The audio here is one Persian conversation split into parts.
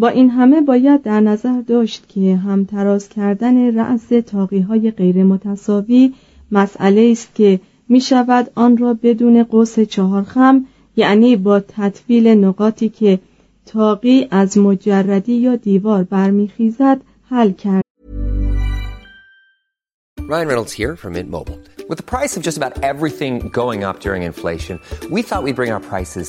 با این همه باید در نظر داشت که همتراز کردن رأس تاقی های غیر متساوی مسئله است که می شود آن را بدون قوس چهارخم یعنی با تطویل نقاطی که تاقی از مجردی یا دیوار برمیخیزد حل کرد. Ryan Reynolds here from Mint Mobile. With the price of just about everything going up during inflation, we thought we'd bring our prices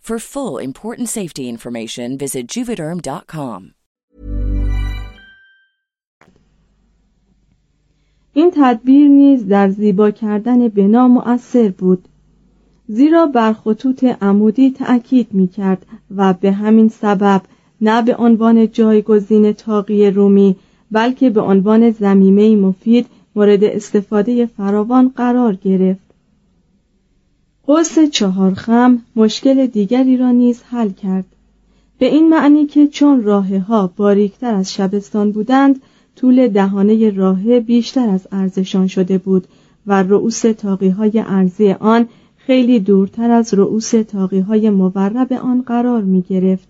For full important safety information, visit juvederm.com. این تدبیر نیز در زیبا کردن بنا مؤثر بود زیرا بر خطوط عمودی تأکید می کرد و به همین سبب نه به عنوان جایگزین تاقی رومی بلکه به عنوان زمیمه مفید مورد استفاده فراوان قرار گرفت قوس چهارخم مشکل دیگری را نیز حل کرد به این معنی که چون راه ها باریکتر از شبستان بودند طول دهانه راه بیشتر از ارزشان شده بود و رؤوس تاقی های ارزی آن خیلی دورتر از رؤوس تاقی های مورب آن قرار می گرفت.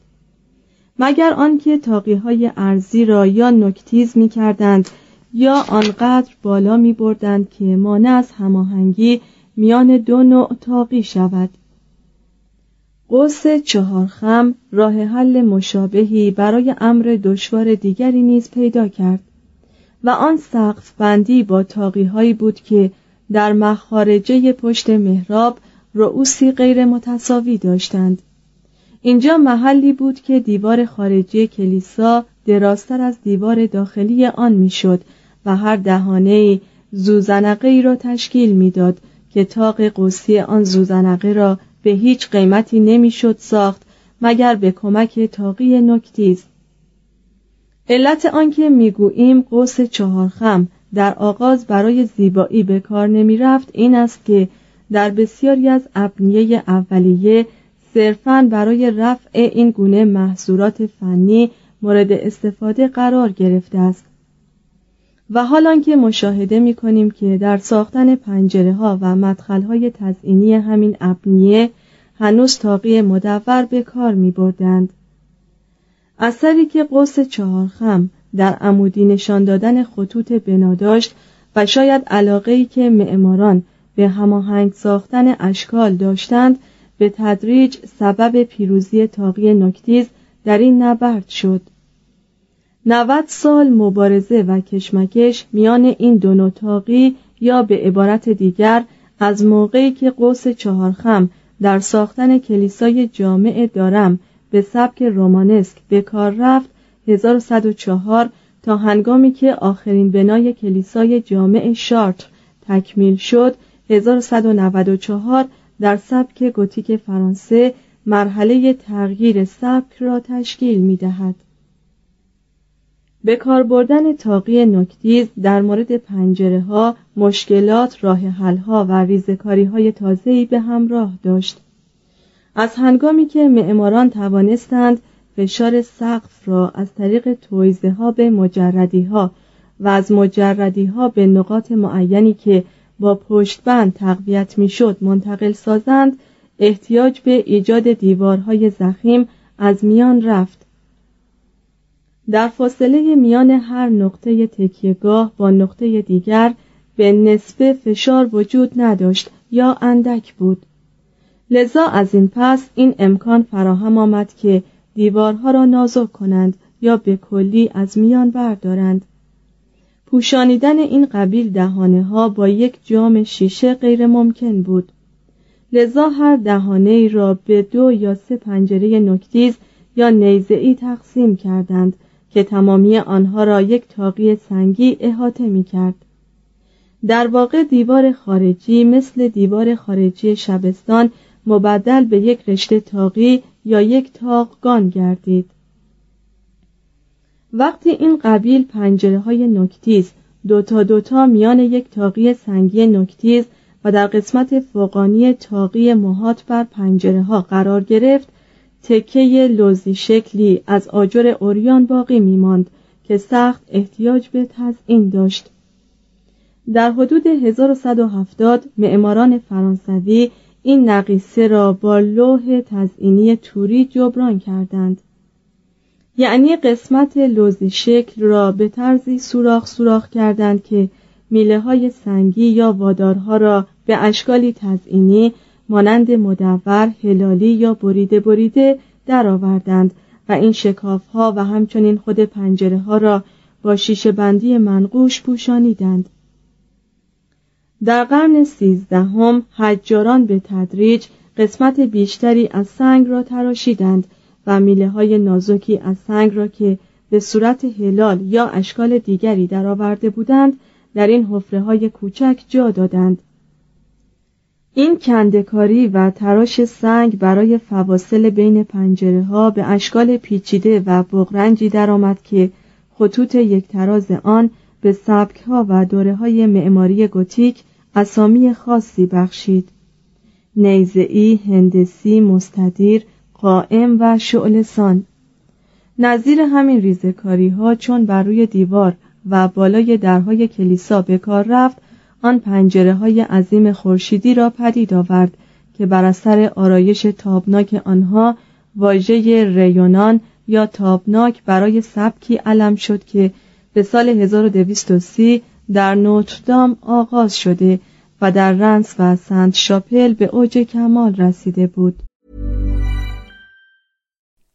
مگر آنکه تاقی های ارزی را یا نکتیز می کردند یا آنقدر بالا می بردند که مانع از هماهنگی میان دو نوع تاقی شود. قوس چهارخم راه حل مشابهی برای امر دشوار دیگری نیز پیدا کرد و آن سقف بندی با تاقی هایی بود که در مخارجه پشت محراب رؤوسی غیر متصاوی داشتند. اینجا محلی بود که دیوار خارجی کلیسا درازتر از دیوار داخلی آن می‌شد و هر دهانه زوزنقه ای را تشکیل می‌داد که تاق قوسی آن زوزنقه را به هیچ قیمتی نمی‌شد ساخت مگر به کمک تاقی نکتیز. علت آنکه می‌گوییم قوس چهارخم در آغاز برای زیبایی به کار نمی رفت این است که در بسیاری از ابنیه اولیه صرفاً برای رفع این گونه محصورات فنی مورد استفاده قرار گرفته است. و حال که مشاهده می کنیم که در ساختن پنجره ها و مدخل های تزئینی همین ابنیه هنوز تاقی مدور به کار می بردند. اثری که قوس چهارخم در عمودی نشان دادن خطوط بنا داشت و شاید علاقه که معماران به هماهنگ ساختن اشکال داشتند به تدریج سبب پیروزی تاقی نکتیز در این نبرد شد 90 سال مبارزه و کشمکش میان این دو نوتاقی یا به عبارت دیگر از موقعی که قوس چهارخم در ساختن کلیسای جامع دارم به سبک رومانسک به کار رفت 1104 تا هنگامی که آخرین بنای کلیسای جامع شارتر تکمیل شد 1194 در سبک گوتیک فرانسه مرحله تغییر سبک را تشکیل می دهد. به کار بردن تاقی نکتیز در مورد پنجره ها مشکلات راه حل ها و ریزکاری های تازه‌ای به همراه داشت. از هنگامی که معماران توانستند فشار سقف را از طریق تویزه ها به مجردی ها و از مجردی ها به نقاط معینی که با پشتبند تقویت می‌شد منتقل سازند احتیاج به ایجاد دیوارهای زخیم از میان رفت. در فاصله میان هر نقطه تکیهگاه با نقطه دیگر به نسبه فشار وجود نداشت یا اندک بود. لذا از این پس این امکان فراهم آمد که دیوارها را نازک کنند یا به کلی از میان بردارند. پوشانیدن این قبیل دهانه ها با یک جام شیشه غیر ممکن بود. لذا هر دهانه ای را به دو یا سه پنجره نکتیز یا نیزه ای تقسیم کردند که تمامی آنها را یک تاقی سنگی احاطه می کرد. در واقع دیوار خارجی مثل دیوار خارجی شبستان مبدل به یک رشته تاقی یا یک تاقگان گردید وقتی این قبیل پنجره های نکتیز دوتا دوتا میان یک تاقی سنگی نکتیز و در قسمت فوقانی تاقی محاط بر پنجره ها قرار گرفت تکه لوزی شکلی از آجر اوریان باقی میماند که سخت احتیاج به تزئین داشت. در حدود 1170 معماران فرانسوی این نقیصه را با لوح تزئینی توری جبران کردند. یعنی قسمت لوزی شکل را به طرزی سوراخ سوراخ کردند که میله های سنگی یا وادارها را به اشکالی تزئینی مانند مدور، هلالی یا بریده بریده درآوردند و این شکاف ها و همچنین خود پنجره ها را با شیشه بندی منقوش پوشانیدند. در قرن سیزدهم حجاران به تدریج قسمت بیشتری از سنگ را تراشیدند و میله های نازکی از سنگ را که به صورت هلال یا اشکال دیگری درآورده بودند در این حفره های کوچک جا دادند این کندکاری و تراش سنگ برای فواصل بین پنجره ها به اشکال پیچیده و بغرنجی درآمد که خطوط یک تراز آن به سبک ها و دوره های معماری گوتیک اسامی خاصی بخشید. نیزعی، هندسی، مستدیر، قائم و شعلسان. نظیر همین ریزکاری ها چون بر روی دیوار و بالای درهای کلیسا به کار رفت آن پنجره های عظیم خورشیدی را پدید آورد که بر اثر آرایش تابناک آنها واژه ریونان یا تابناک برای سبکی علم شد که به سال 1230 در نوتردام آغاز شده و در رنس و سنت شاپل به اوج کمال رسیده بود.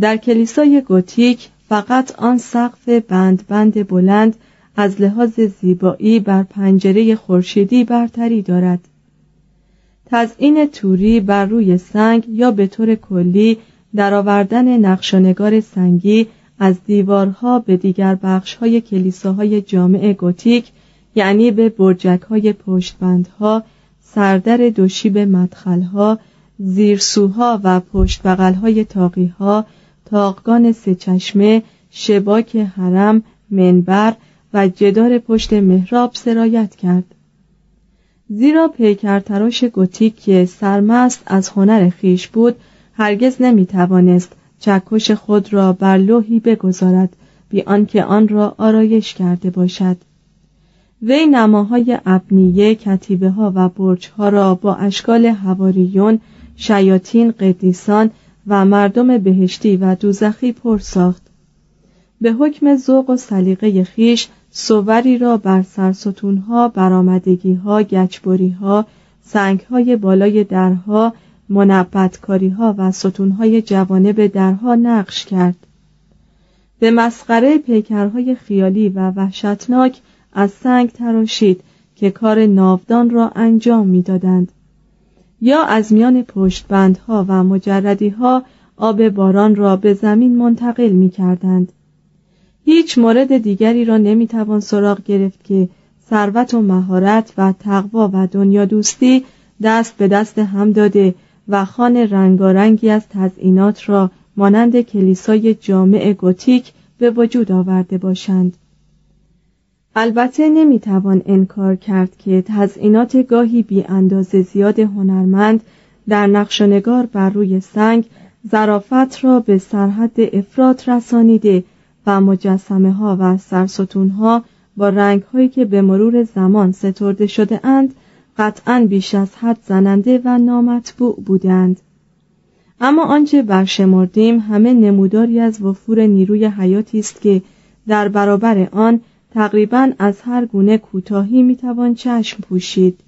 در کلیسای گوتیک فقط آن سقف بند بند بلند از لحاظ زیبایی بر پنجره خورشیدی برتری دارد. تزئین توری بر روی سنگ یا به طور کلی درآوردن نقشانگار سنگی از دیوارها به دیگر بخشهای کلیساهای جامع گوتیک یعنی به برجک های پشتبندها سردر دوشیب مدخلها زیرسوها و پشت های تاقیها تاقگان سه شباک حرم منبر و جدار پشت محراب سرایت کرد. زیرا پیکرتراش گوتیک که سرمست از هنر خیش بود هرگز نمی توانست چکش خود را بر لوحی بگذارد بی آنکه آن را آرایش کرده باشد. وی نماهای ابنیه کتیبه ها و برج ها را با اشکال هواریون شیاطین قدیسان و مردم بهشتی و دوزخی پر ساخت. به حکم ذوق و سلیقه خیش سووری را بر سرستونها برآمدگیها گچبریها سنگهای بالای درها منبتکاریها و ستونهای جوانب درها نقش کرد. به مسخره پیکرهای خیالی و وحشتناک از سنگ تراشید که کار ناودان را انجام می‌دادند. یا از میان پشتبندها و مجردیها آب باران را به زمین منتقل می کردند. هیچ مورد دیگری را نمی توان سراغ گرفت که ثروت و مهارت و تقوا و دنیا دوستی دست به دست هم داده و خان رنگارنگی از تزئینات را مانند کلیسای جامع گوتیک به وجود آورده باشند. البته نمی‌توان انکار کرد که تزئینات گاهی بی اندازه زیاد هنرمند در نقش نگار بر روی سنگ ظرافت را به سرحد افراد رسانیده و مجسمه ها و سرستون ها با رنگ هایی که به مرور زمان سترده شده اند قطعا بیش از حد زننده و نامطبوع بودند. اما آنچه برشمردیم همه نموداری از وفور نیروی حیاتی است که در برابر آن تقریبا از هر گونه کوتاهی می‌توان چشم پوشید.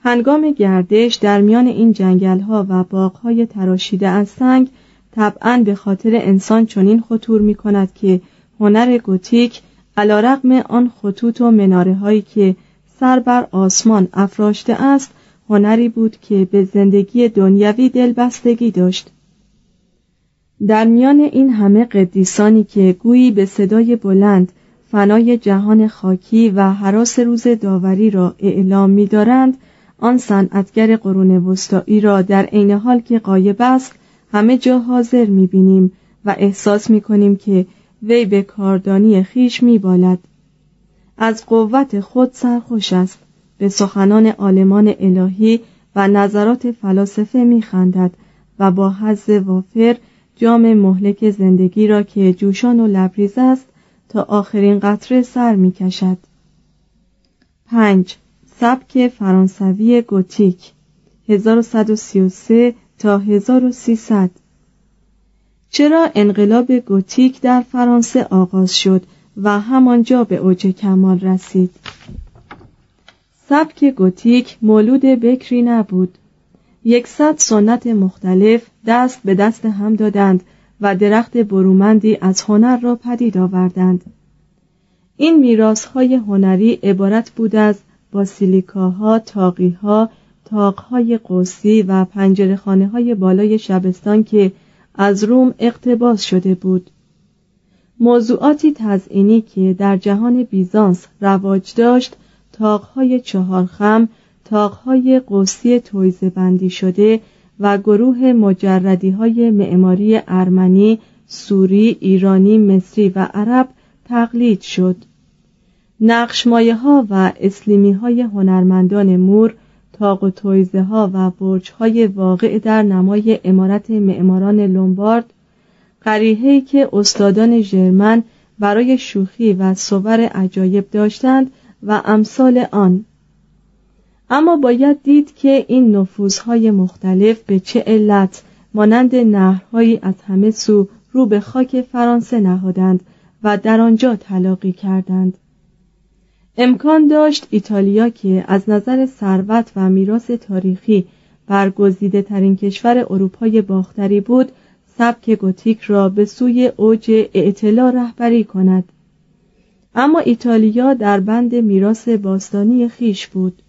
هنگام گردش در میان این جنگل ها و باغ های تراشیده از سنگ طبعا به خاطر انسان چنین خطور می کند که هنر گوتیک علا رقم آن خطوط و مناره هایی که سر بر آسمان افراشته است هنری بود که به زندگی دنیوی دلبستگی داشت. در میان این همه قدیسانی که گویی به صدای بلند فنای جهان خاکی و حراس روز داوری را اعلام می‌دارند. آن صنعتگر قرون وسطایی را در عین حال که قایب است همه جا حاضر می‌بینیم و احساس می‌کنیم که وی به کاردانی خیش می‌بالد. از قوت خود سرخوش است. به سخنان عالمان الهی و نظرات فلاسفه می‌خندد و با حظ وافر جام مهلک زندگی را که جوشان و لبریز است تا آخرین قطره سر می کشد. 5. سبک فرانسوی گوتیک 1133 تا 1300 چرا انقلاب گوتیک در فرانسه آغاز شد و همانجا به اوج کمال رسید سبک گوتیک مولود بکری نبود یکصد سنت مختلف دست به دست هم دادند و درخت برومندی از هنر را پدید آوردند. این میراث های هنری عبارت بود از باسیلیکاها، تاقیها، تاقهای قوسی و پنجرخانه های بالای شبستان که از روم اقتباس شده بود. موضوعاتی تزئینی که در جهان بیزانس رواج داشت تاقهای چهارخم تاقهای قوسی تویزه بندی شده و گروه مجردی های معماری ارمنی، سوری، ایرانی، مصری و عرب تقلید شد. نقشمایه ها و اسلیمی های هنرمندان مور، تاق و تویزه ها و برج های واقع در نمای امارت معماران لومبارد، قریحه‌ای که استادان ژرمن برای شوخی و صور عجایب داشتند و امثال آن اما باید دید که این نفوذهای مختلف به چه علت مانند نهرهایی از همه سو رو به خاک فرانسه نهادند و در آنجا تلاقی کردند. امکان داشت ایتالیا که از نظر ثروت و میراث تاریخی برگزیده ترین کشور اروپای باختری بود سبک گوتیک را به سوی اوج اعتلا رهبری کند. اما ایتالیا در بند میراث باستانی خیش بود.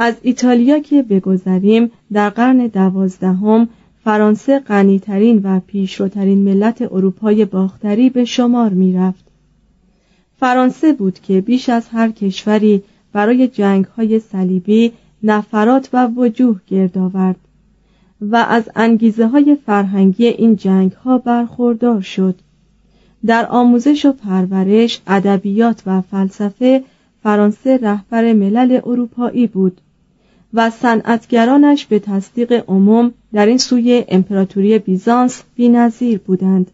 از ایتالیا که بگذریم در قرن دوازدهم فرانسه غنیترین و پیشروترین ملت اروپای باختری به شمار می‌رفت. فرانسه بود که بیش از هر کشوری برای جنگ های صلیبی نفرات و وجوه گرد آورد و از انگیزه های فرهنگی این جنگ ها برخوردار شد. در آموزش و پرورش ادبیات و فلسفه فرانسه رهبر ملل اروپایی بود. و صنعتگرانش به تصدیق عموم در این سوی امپراتوری بیزانس بینظیر بودند.